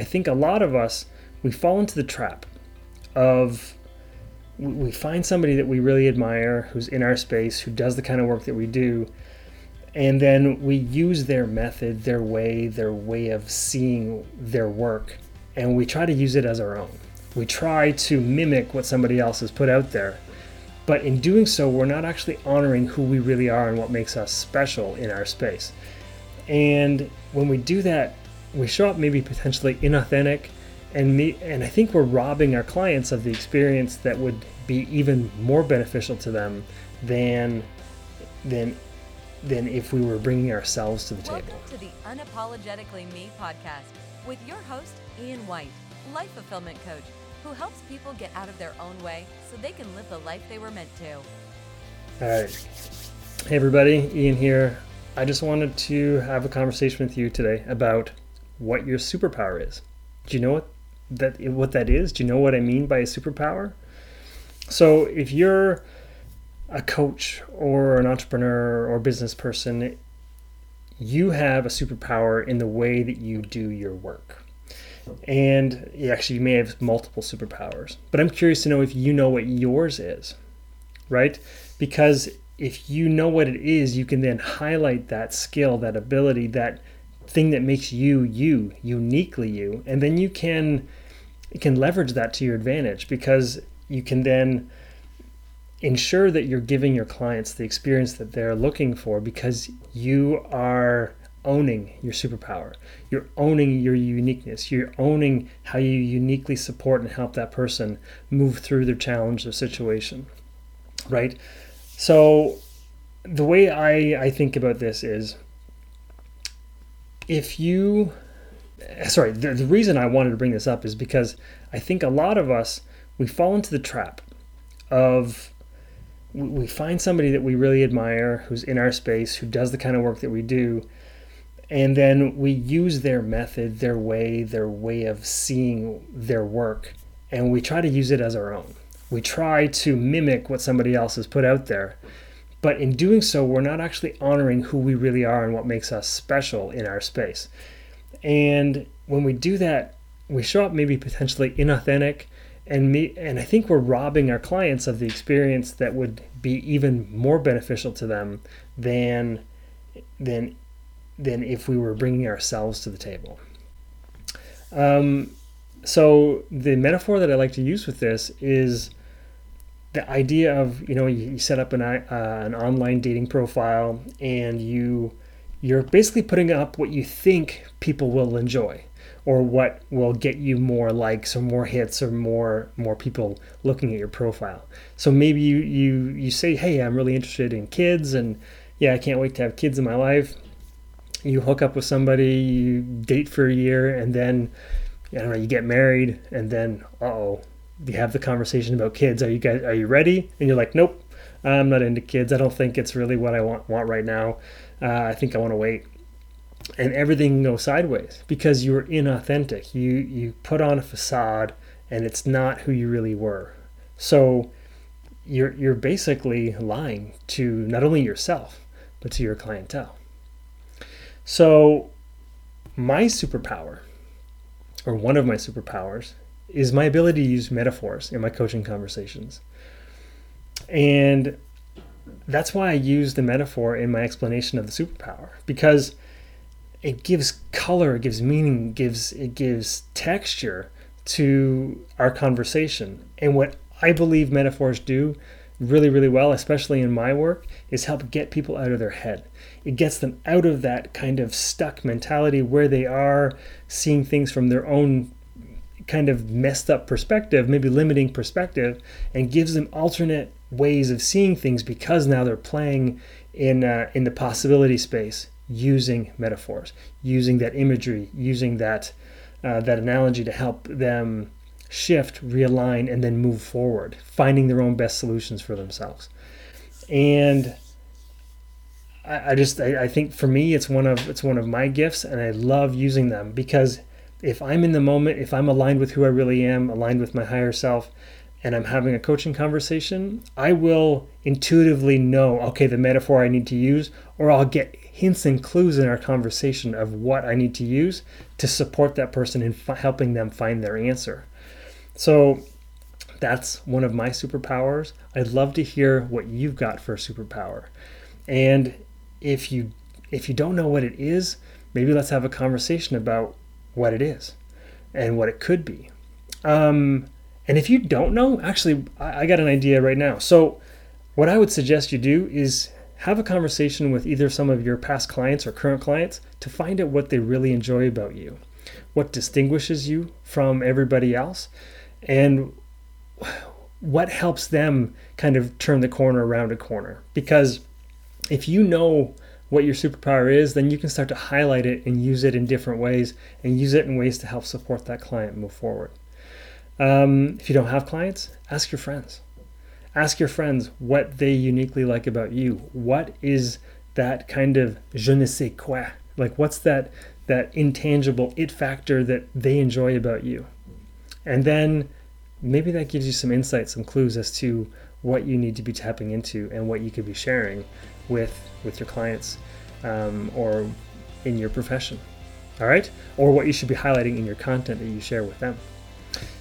I think a lot of us, we fall into the trap of we find somebody that we really admire who's in our space, who does the kind of work that we do, and then we use their method, their way, their way of seeing their work, and we try to use it as our own. We try to mimic what somebody else has put out there. But in doing so, we're not actually honoring who we really are and what makes us special in our space. And when we do that, we show up maybe potentially inauthentic, and me, and I think we're robbing our clients of the experience that would be even more beneficial to them than than than if we were bringing ourselves to the Welcome table. to the Unapologetically Me podcast with your host, Ian White, life fulfillment coach, who helps people get out of their own way so they can live the life they were meant to. All right. Hey, everybody. Ian here. I just wanted to have a conversation with you today about what your superpower is. Do you know what that what that is? Do you know what I mean by a superpower? So, if you're a coach or an entrepreneur or business person, you have a superpower in the way that you do your work. And actually, you may have multiple superpowers. But I'm curious to know if you know what yours is, right? Because if you know what it is, you can then highlight that skill, that ability, that thing that makes you you, uniquely you, and then you can can leverage that to your advantage because you can then ensure that you're giving your clients the experience that they're looking for because you are owning your superpower. You're owning your uniqueness. You're owning how you uniquely support and help that person move through their challenge or situation. Right? So the way I, I think about this is if you sorry, the, the reason I wanted to bring this up is because I think a lot of us we fall into the trap of we find somebody that we really admire who's in our space who does the kind of work that we do and then we use their method their way their way of seeing their work and we try to use it as our own. We try to mimic what somebody else has put out there but in doing so we're not actually honoring who we really are and what makes us special in our space and when we do that we show up maybe potentially inauthentic and me and I think we're robbing our clients of the experience that would be even more beneficial to them than than than if we were bringing ourselves to the table. Um, so the metaphor that I like to use with this is the idea of you know you, set up an uh, an online dating profile and you you're basically putting up what you think people will enjoy or what will get you more likes or more hits or more more people looking at your profile. So maybe you you you say, "Hey, I'm really interested in kids and yeah, I can't wait to have kids in my life." You hook up with somebody, you date for a year and then I don't know, you get married and then uh-oh, you have the conversation about kids. Are you guys are you ready? And you're like, "Nope. I'm not into kids. I don't think it's really what I want want right now. Uh, I think I want to wait." and everything goes sideways because you're inauthentic. You you put on a facade and it's not who you really were. So you're you're basically lying to not only yourself but to your clientele. So my superpower or one of my superpowers is my ability to use metaphors in my coaching conversations. And that's why I use the metaphor in my explanation of the superpower because it gives color, it gives meaning, it gives it gives texture to our conversation. And what I believe metaphors do really, really well, especially in my work, is help get people out of their head. It gets them out of that kind of stuck mentality where they are seeing things from their own kind of messed up perspective, maybe limiting perspective, and gives them alternate ways of seeing things because now they're playing in uh, in the possibility space using metaphors, using that imagery, using that uh, that analogy to help them shift, realign, and then move forward, finding their own best solutions for themselves. And I, I just I, I think for me it's one of it's one of my gifts, and I love using them because if I'm in the moment, if I'm aligned with who I really am, aligned with my higher self, and I'm having a coaching conversation, I will intuitively know, okay, the metaphor I need to use, or I'll get hints and clues in our conversation of what I need to use to support that person in fi- helping them find their answer. So that's one of my superpowers. I'd love to hear what you've got for a superpower. And if you if you don't know what it is, maybe let's have a conversation about what it is and what it could be. Um, and if you don't know, actually, I, I got an idea right now. So, what I would suggest you do is have a conversation with either some of your past clients or current clients to find out what they really enjoy about you, what distinguishes you from everybody else, and what helps them kind of turn the corner around a corner. Because if you know what your superpower is, then you can start to highlight it and use it in different ways and use it in ways to help support that client move forward. Um, if you don't have clients, ask your friends ask your friends what they uniquely like about you. What is that kind of je ne sais quoi? Like what's that that intangible it factor that they enjoy about you? And then maybe that gives you some insight, some clues as to what you need to be tapping into and what you could be sharing with with your clients um, or in your profession. All right, or what you should be highlighting in your content that you share with them.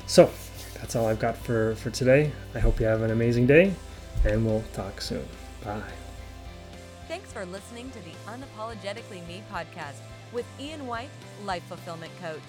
So that's all I've got for, for today. I hope you have an amazing day, and we'll talk soon. Bye. Thanks for listening to the Unapologetically Me podcast with Ian White, Life Fulfillment Coach.